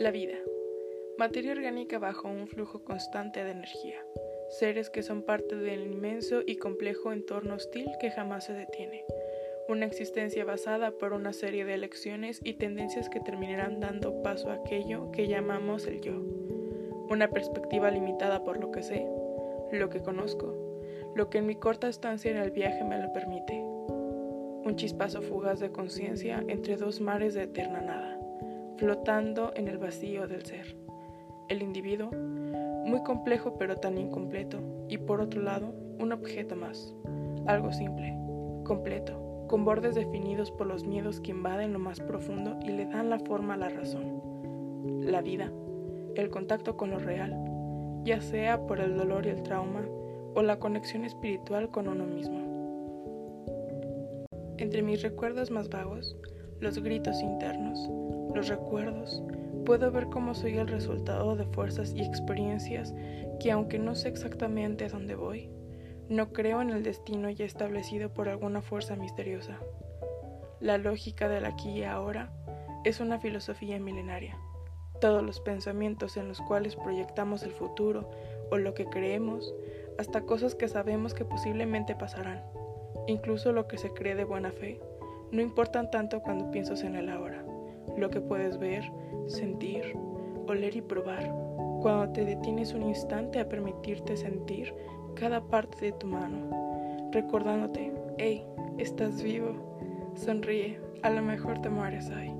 La vida. Materia orgánica bajo un flujo constante de energía. Seres que son parte del inmenso y complejo entorno hostil que jamás se detiene. Una existencia basada por una serie de elecciones y tendencias que terminarán dando paso a aquello que llamamos el yo. Una perspectiva limitada por lo que sé, lo que conozco, lo que en mi corta estancia en el viaje me lo permite. Un chispazo fugaz de conciencia entre dos mares de eterna nada flotando en el vacío del ser. El individuo, muy complejo pero tan incompleto, y por otro lado, un objeto más, algo simple, completo, con bordes definidos por los miedos que invaden lo más profundo y le dan la forma a la razón. La vida, el contacto con lo real, ya sea por el dolor y el trauma o la conexión espiritual con uno mismo. Entre mis recuerdos más vagos, los gritos internos, los recuerdos, puedo ver cómo soy el resultado de fuerzas y experiencias que aunque no sé exactamente a dónde voy, no creo en el destino ya establecido por alguna fuerza misteriosa. La lógica del aquí y ahora es una filosofía milenaria. Todos los pensamientos en los cuales proyectamos el futuro o lo que creemos, hasta cosas que sabemos que posiblemente pasarán, incluso lo que se cree de buena fe, no importan tanto cuando piensas en el ahora lo que puedes ver, sentir, oler y probar, cuando te detienes un instante a permitirte sentir cada parte de tu mano, recordándote, hey, estás vivo, sonríe, a lo mejor te mueres hoy.